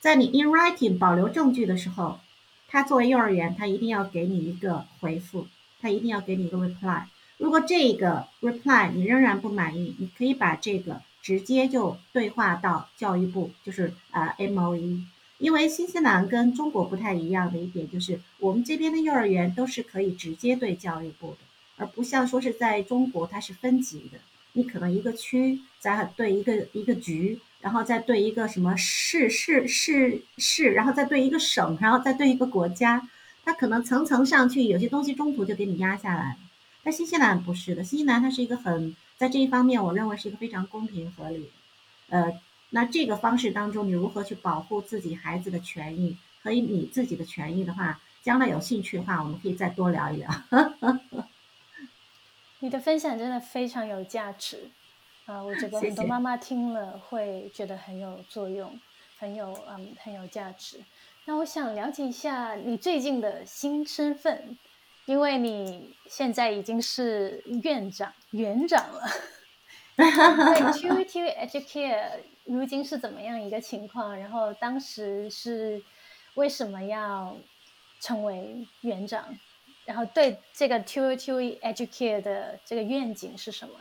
Speaker 2: 在你 in writing 保留证据的时候，他作为幼儿园，他一定要给你一个回复，他一定要给你一个 reply。如果这个 reply 你仍然不满意，你可以把这个直接就对话到教育部，就是呃 MOE。因为新西兰跟中国不太一样的一点就是，我们这边的幼儿园都是可以直接对教育部的，而不像说是在中国它是分级的。你可能一个区再对一个一个局，然后再对一个什么市市市市，然后再对一个省，然后再对一个国家，它可能层层上去，有些东西中途就给你压下来。但新西兰不是的，新西兰它是一个很在这一方面，我认为是一个非常公平合理的。呃，那这个方式当中，你如何去保护自己孩子的权益和你自己的权益的话，将来有兴趣的话，我们可以再多聊一聊。[laughs]
Speaker 1: 你的分享真的非常有价值，啊，我觉得很多妈妈听了会觉得很有作用，很有嗯很有价值。那我想了解一下你最近的新身份，因为你现在已经是院长、园长了。[laughs] 对 t v t Educare 如今是怎么样一个情况？然后当时是为什么要成为园长？然后对这个 Two Educare 的这个愿景是什么？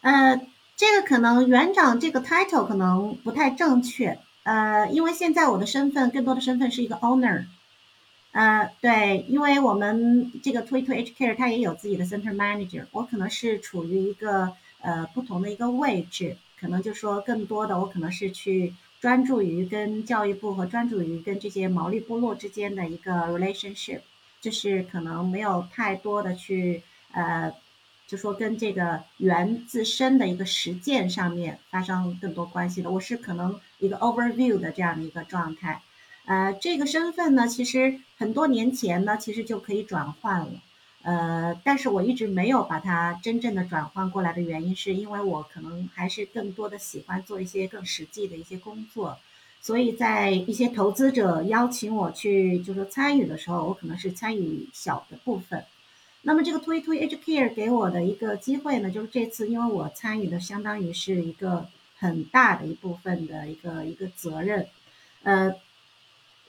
Speaker 2: 呃，这个可能园长这个 title 可能不太正确，呃，因为现在我的身份更多的身份是一个 owner，呃，对，因为我们这个 Two Two Educate 它也有自己的 center manager，我可能是处于一个呃不同的一个位置，可能就说更多的我可能是去专注于跟教育部和专注于跟这些毛利部落之间的一个 relationship。就是可能没有太多的去呃，就说跟这个园自身的一个实践上面发生更多关系的。我是可能一个 overview 的这样的一个状态。呃，这个身份呢，其实很多年前呢，其实就可以转换了。呃，但是我一直没有把它真正的转换过来的原因，是因为我可能还是更多的喜欢做一些更实际的一些工作。所以在一些投资者邀请我去，就是参与的时候，我可能是参与小的部分。那么这个 t w 推 t Educare 给我的一个机会呢，就是这次因为我参与的相当于是一个很大的一部分的一个一个责任。呃，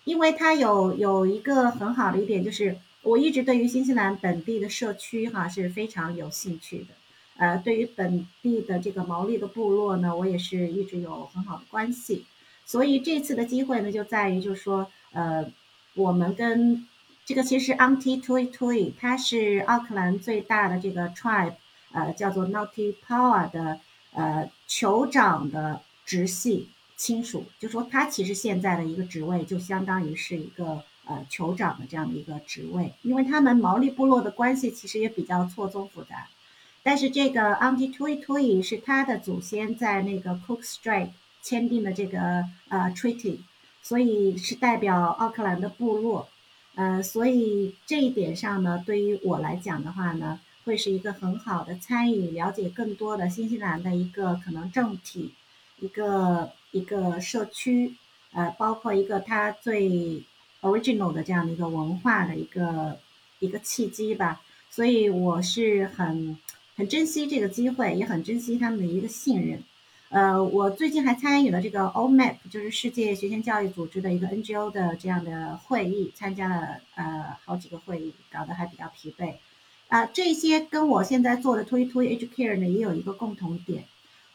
Speaker 2: 因为它有有一个很好的一点，就是我一直对于新西兰本地的社区哈是非常有兴趣的。呃，对于本地的这个毛利的部落呢，我也是一直有很好的关系。所以这次的机会呢，就在于就是说，呃，我们跟这个其实 Auntie Tui Tui，它是奥克兰最大的这个 tribe，呃，叫做 Naughty Power 的呃酋长的直系亲属，就说他其实现在的一个职位就相当于是一个呃酋长的这样的一个职位，因为他们毛利部落的关系其实也比较错综复杂，但是这个 Auntie Tui Tui 是他的祖先在那个 Cook Strait。签订的这个呃 treaty，所以是代表奥克兰的部落。呃，所以这一点上呢，对于我来讲的话呢，会是一个很好的参与，了解更多的新西兰的一个可能政体，一个一个社区，呃，包括一个它最 original 的这样的一个文化的一个一个契机吧。所以我是很很珍惜这个机会，也很珍惜他们的一个信任。呃，我最近还参与了这个 OMAP，就是世界学前教育组织的一个 NGO 的这样的会议，参加了呃好几个会议，搞得还比较疲惫。啊，这些跟我现在做的 To To Educare 呢也有一个共同点，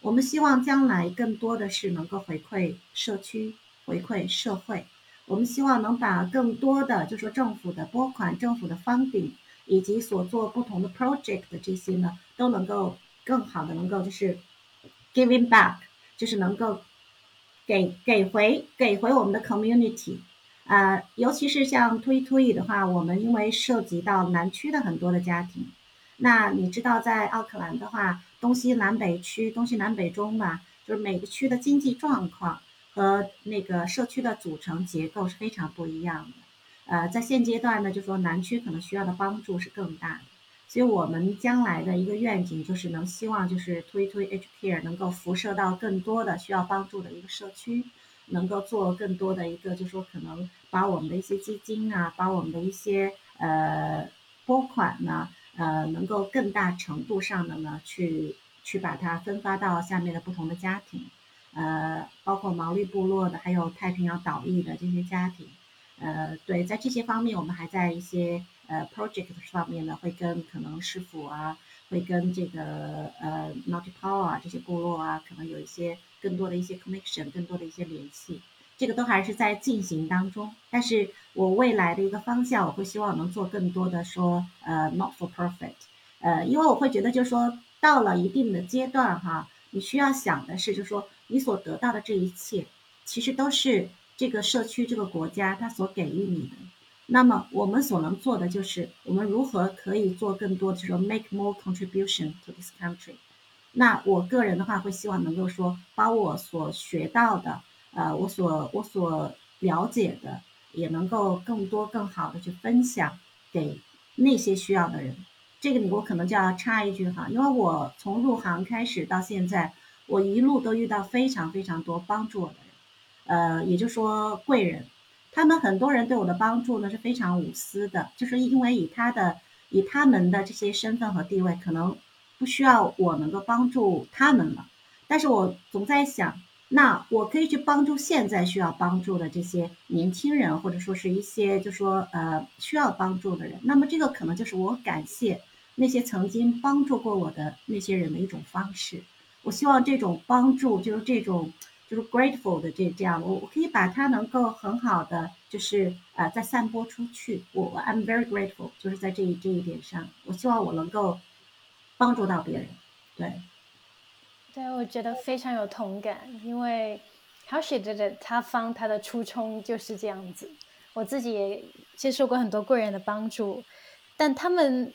Speaker 2: 我们希望将来更多的是能够回馈社区、回馈社会。我们希望能把更多的，就说政府的拨款、政府的 funding 以及所做不同的 project 的这些呢，都能够更好的能够就是。Giving back 就是能够给给回给回我们的 community，呃，尤其是像推推的话，我们因为涉及到南区的很多的家庭，那你知道在奥克兰的话，东西南北区、东西南北中吧，就是每个区的经济状况和那个社区的组成结构是非常不一样的。呃，在现阶段呢，就说南区可能需要的帮助是更大的。所以我们将来的一个愿景就是能希望就是推推 H Care 能够辐射到更多的需要帮助的一个社区，能够做更多的一个就是说可能把我们的一些基金啊，把我们的一些呃拨款呢，呃能够更大程度上的呢去去把它分发到下面的不同的家庭，呃包括毛利部落的，还有太平洋岛屿的这些家庭，呃对，在这些方面我们还在一些。呃，project 上面呢，会跟可能师傅啊，会跟这个呃 n o t i p o w e r 啊这些部落啊，可能有一些更多的一些 connection，更多的一些联系，这个都还是在进行当中。但是我未来的一个方向，我会希望能做更多的说呃 not for profit，呃，因为我会觉得就是说到了一定的阶段哈，你需要想的是，就是说你所得到的这一切，其实都是这个社区、这个国家它所给予你的。那么我们所能做的就是，我们如何可以做更多，就是说 make more contribution to this country。那我个人的话，会希望能够说，把我所学到的，呃，我所我所了解的，也能够更多更好的去分享给那些需要的人。这个你我可能就要插一句哈，因为我从入行开始到现在，我一路都遇到非常非常多帮助我的人，呃，也就是说贵人。他们很多人对我的帮助呢是非常无私的，就是因为以他的以他们的这些身份和地位，可能不需要我能够帮助他们了。但是我总在想，那我可以去帮助现在需要帮助的这些年轻人，或者说是一些就说呃需要帮助的人。那么这个可能就是我感谢那些曾经帮助过我的那些人的一种方式。我希望这种帮助就是这种。就是 grateful 的这这样，我我可以把它能够很好的，就是呃再散播出去。我 I'm very grateful，就是在这一这一点上，我希望我能够帮助到别人。对，
Speaker 1: 对，我觉得非常有同感，因为 How she did it，他方他的初衷就是这样子。我自己也接受过很多贵人的帮助，但他们。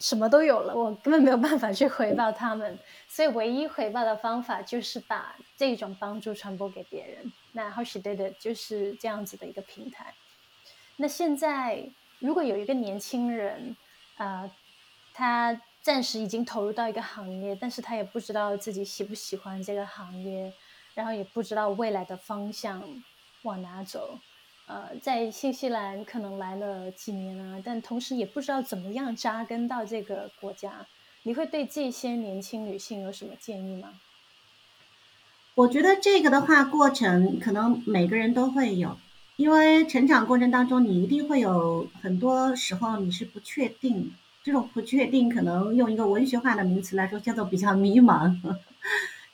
Speaker 1: 什么都有了，我根本没有办法去回报他们，所以唯一回报的方法就是把这种帮助传播给别人。那 How she did it 就是这样子的一个平台。那现在如果有一个年轻人，啊，他暂时已经投入到一个行业，但是他也不知道自己喜不喜欢这个行业，然后也不知道未来的方向往哪走。呃，在新西兰可能来了几年啊，但同时也不知道怎么样扎根到这个国家。你会对这些年轻女性有什么建议吗？
Speaker 2: 我觉得这个的话，过程可能每个人都会有，因为成长过程当中，你一定会有很多时候你是不确定，这种不确定可能用一个文学化的名词来说，叫做比较迷茫。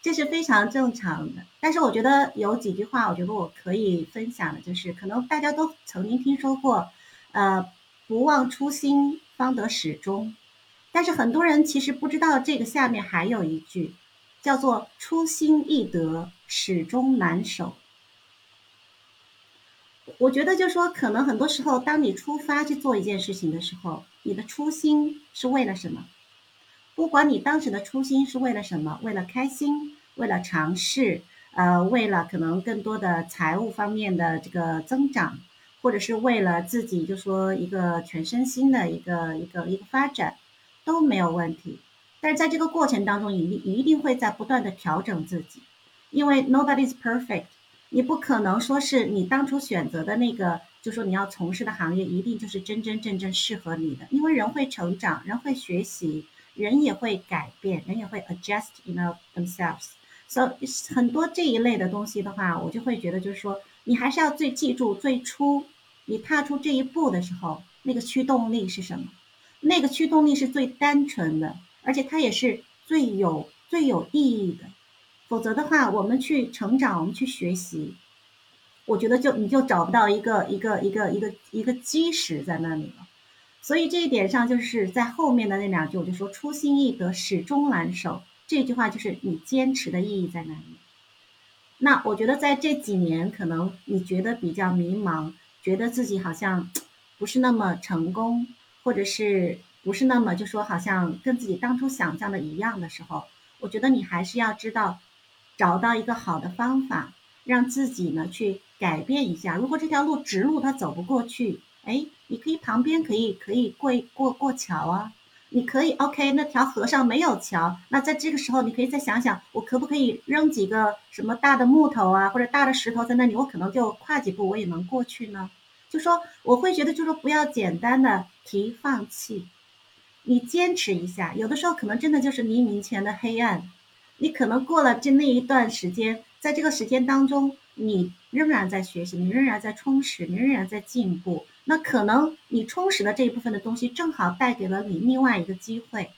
Speaker 2: 这是非常正常的，但是我觉得有几句话，我觉得我可以分享的，就是可能大家都曾经听说过，呃，不忘初心，方得始终。但是很多人其实不知道这个下面还有一句，叫做初心易得，始终难守。我觉得就说，可能很多时候，当你出发去做一件事情的时候，你的初心是为了什么？不管你当时的初心是为了什么，为了开心，为了尝试，呃，为了可能更多的财务方面的这个增长，或者是为了自己就说一个全身心的一个一个一个发展，都没有问题。但是在这个过程当中，一定一定会在不断的调整自己，因为 nobody's perfect，你不可能说是你当初选择的那个，就说你要从事的行业一定就是真真正正适合你的，因为人会成长，人会学习，人也会改变，人也会 adjust，you know themselves。所以很多这一类的东西的话，我就会觉得就是说，你还是要最记住最初你踏出这一步的时候，那个驱动力是什么？那个驱动力是最单纯的，而且它也是最有最有意义的。否则的话，我们去成长，我们去学习，我觉得就你就找不到一个一个一个一个一个基石在那里了。所以这一点上，就是在后面的那两句，我就说初心易得，始终难守。这句话就是你坚持的意义在哪里？那我觉得在这几年，可能你觉得比较迷茫，觉得自己好像不是那么成功，或者是不是那么就说好像跟自己当初想象的一样的时候，我觉得你还是要知道，找到一个好的方法，让自己呢去改变一下。如果这条路直路它走不过去，哎，你可以旁边可以可以过过过桥啊。你可以，OK，那条河上没有桥，那在这个时候，你可以再想想，我可不可以扔几个什么大的木头啊，或者大的石头在那里，我可能就跨几步，我也能过去呢。就说我会觉得，就说不要简单的提放弃，你坚持一下，有的时候可能真的就是黎明前的黑暗，你可能过了这那一段时间，在这个时间当中，你仍然在学习，你仍然在充实，你仍然在进步。那可能你充实的这一部分的东西，正好带给了你另外一个机会。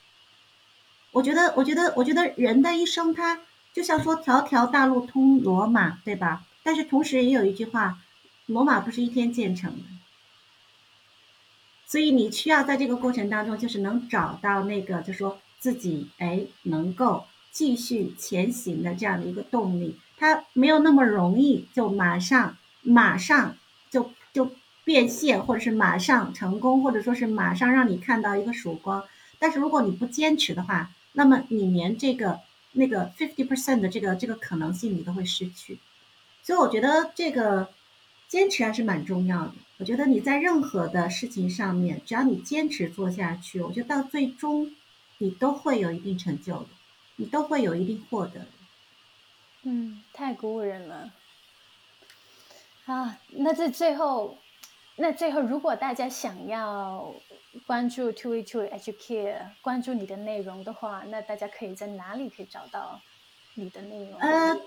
Speaker 2: 我觉得，我觉得，我觉得人的一生，他就像说条条大路通罗马，对吧？但是同时也有一句话，罗马不是一天建成的。所以你需要在这个过程当中，就是能找到那个，就说自己哎能够继续前行的这样的一个动力。它没有那么容易，就马上马上就就。变现，或者是马上成功，或者说是马上让你看到一个曙光。但是如果你不坚持的话，那么你连这个那个 fifty percent 的这个这个可能性你都会失去。所以我觉得这个坚持还是蛮重要的。我觉得你在任何的事情上面，只要你坚持做下去，我觉得到最终你都会有一定成就的，你都会有一定获得。
Speaker 1: 嗯，太鼓舞人了啊！那这最后。那最后，如果大家想要关注 Two e Two Educare，关注你的内容的话，那大家可以在哪里可以找到你的内容？
Speaker 2: 呃，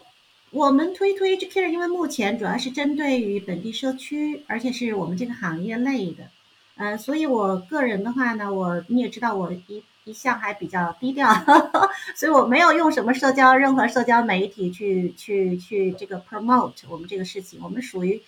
Speaker 2: 我们 Two e Two Educare 因为目前主要是针对于本地社区，而且是我们这个行业内的，呃，所以我个人的话呢，我你也知道我一一向还比较低调，所以我没有用什么社交任何社交媒体去去去这个 promote 我们这个事情，我们属于。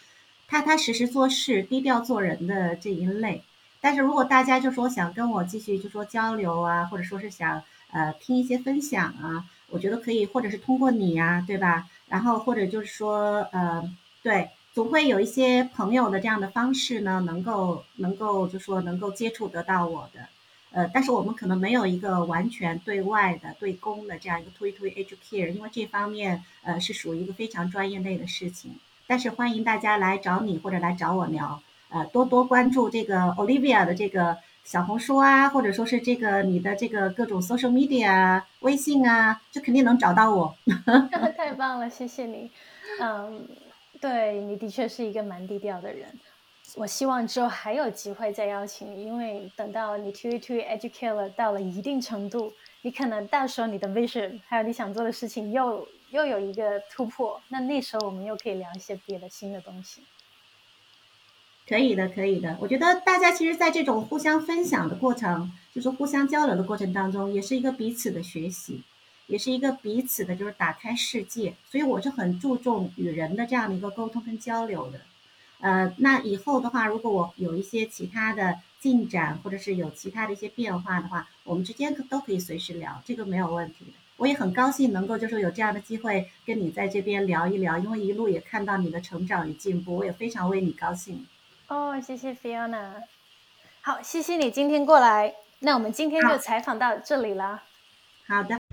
Speaker 2: 踏踏实实做事、低调做人的这一类，但是如果大家就说想跟我继续就说交流啊，或者说是想呃听一些分享啊，我觉得可以，或者是通过你呀，对吧？然后或者就是说呃，对，总会有一些朋友的这样的方式呢，能够能够就说能够接触得到我的，呃，但是我们可能没有一个完全对外的对公的这样一个推推 educare，因为这方面呃是属于一个非常专业类的事情。但是欢迎大家来找你或者来找我聊，呃，多多关注这个 Olivia 的这个小红书啊，或者说是这个你的这个各种 social media 啊微信啊，就肯定能找到我。[laughs]
Speaker 1: 太棒了，谢谢你。嗯，对你的确是一个蛮低调的人。我希望之后还有机会再邀请你，因为等到你 to to educate 到了一定程度，你可能到时候你的 vision 还有你想做的事情又。又有一个突破，那那时候我们又可以聊一些别的新的东西。
Speaker 2: 可以的，可以的。我觉得大家其实，在这种互相分享的过程，就是互相交流的过程当中，也是一个彼此的学习，也是一个彼此的，就是打开世界。所以我是很注重与人的这样的一个沟通跟交流的。呃，那以后的话，如果我有一些其他的进展，或者是有其他的一些变化的话，我们之间可都可以随时聊，这个没有问题的。我也很高兴能够就是有这样的机会跟你在这边聊一聊，因为一路也看到你的成长与进步，我也非常为你高兴。
Speaker 1: 哦，谢谢 Fiona。好，谢谢你今天过来，那我们今天就采访到这里了。
Speaker 2: 好的。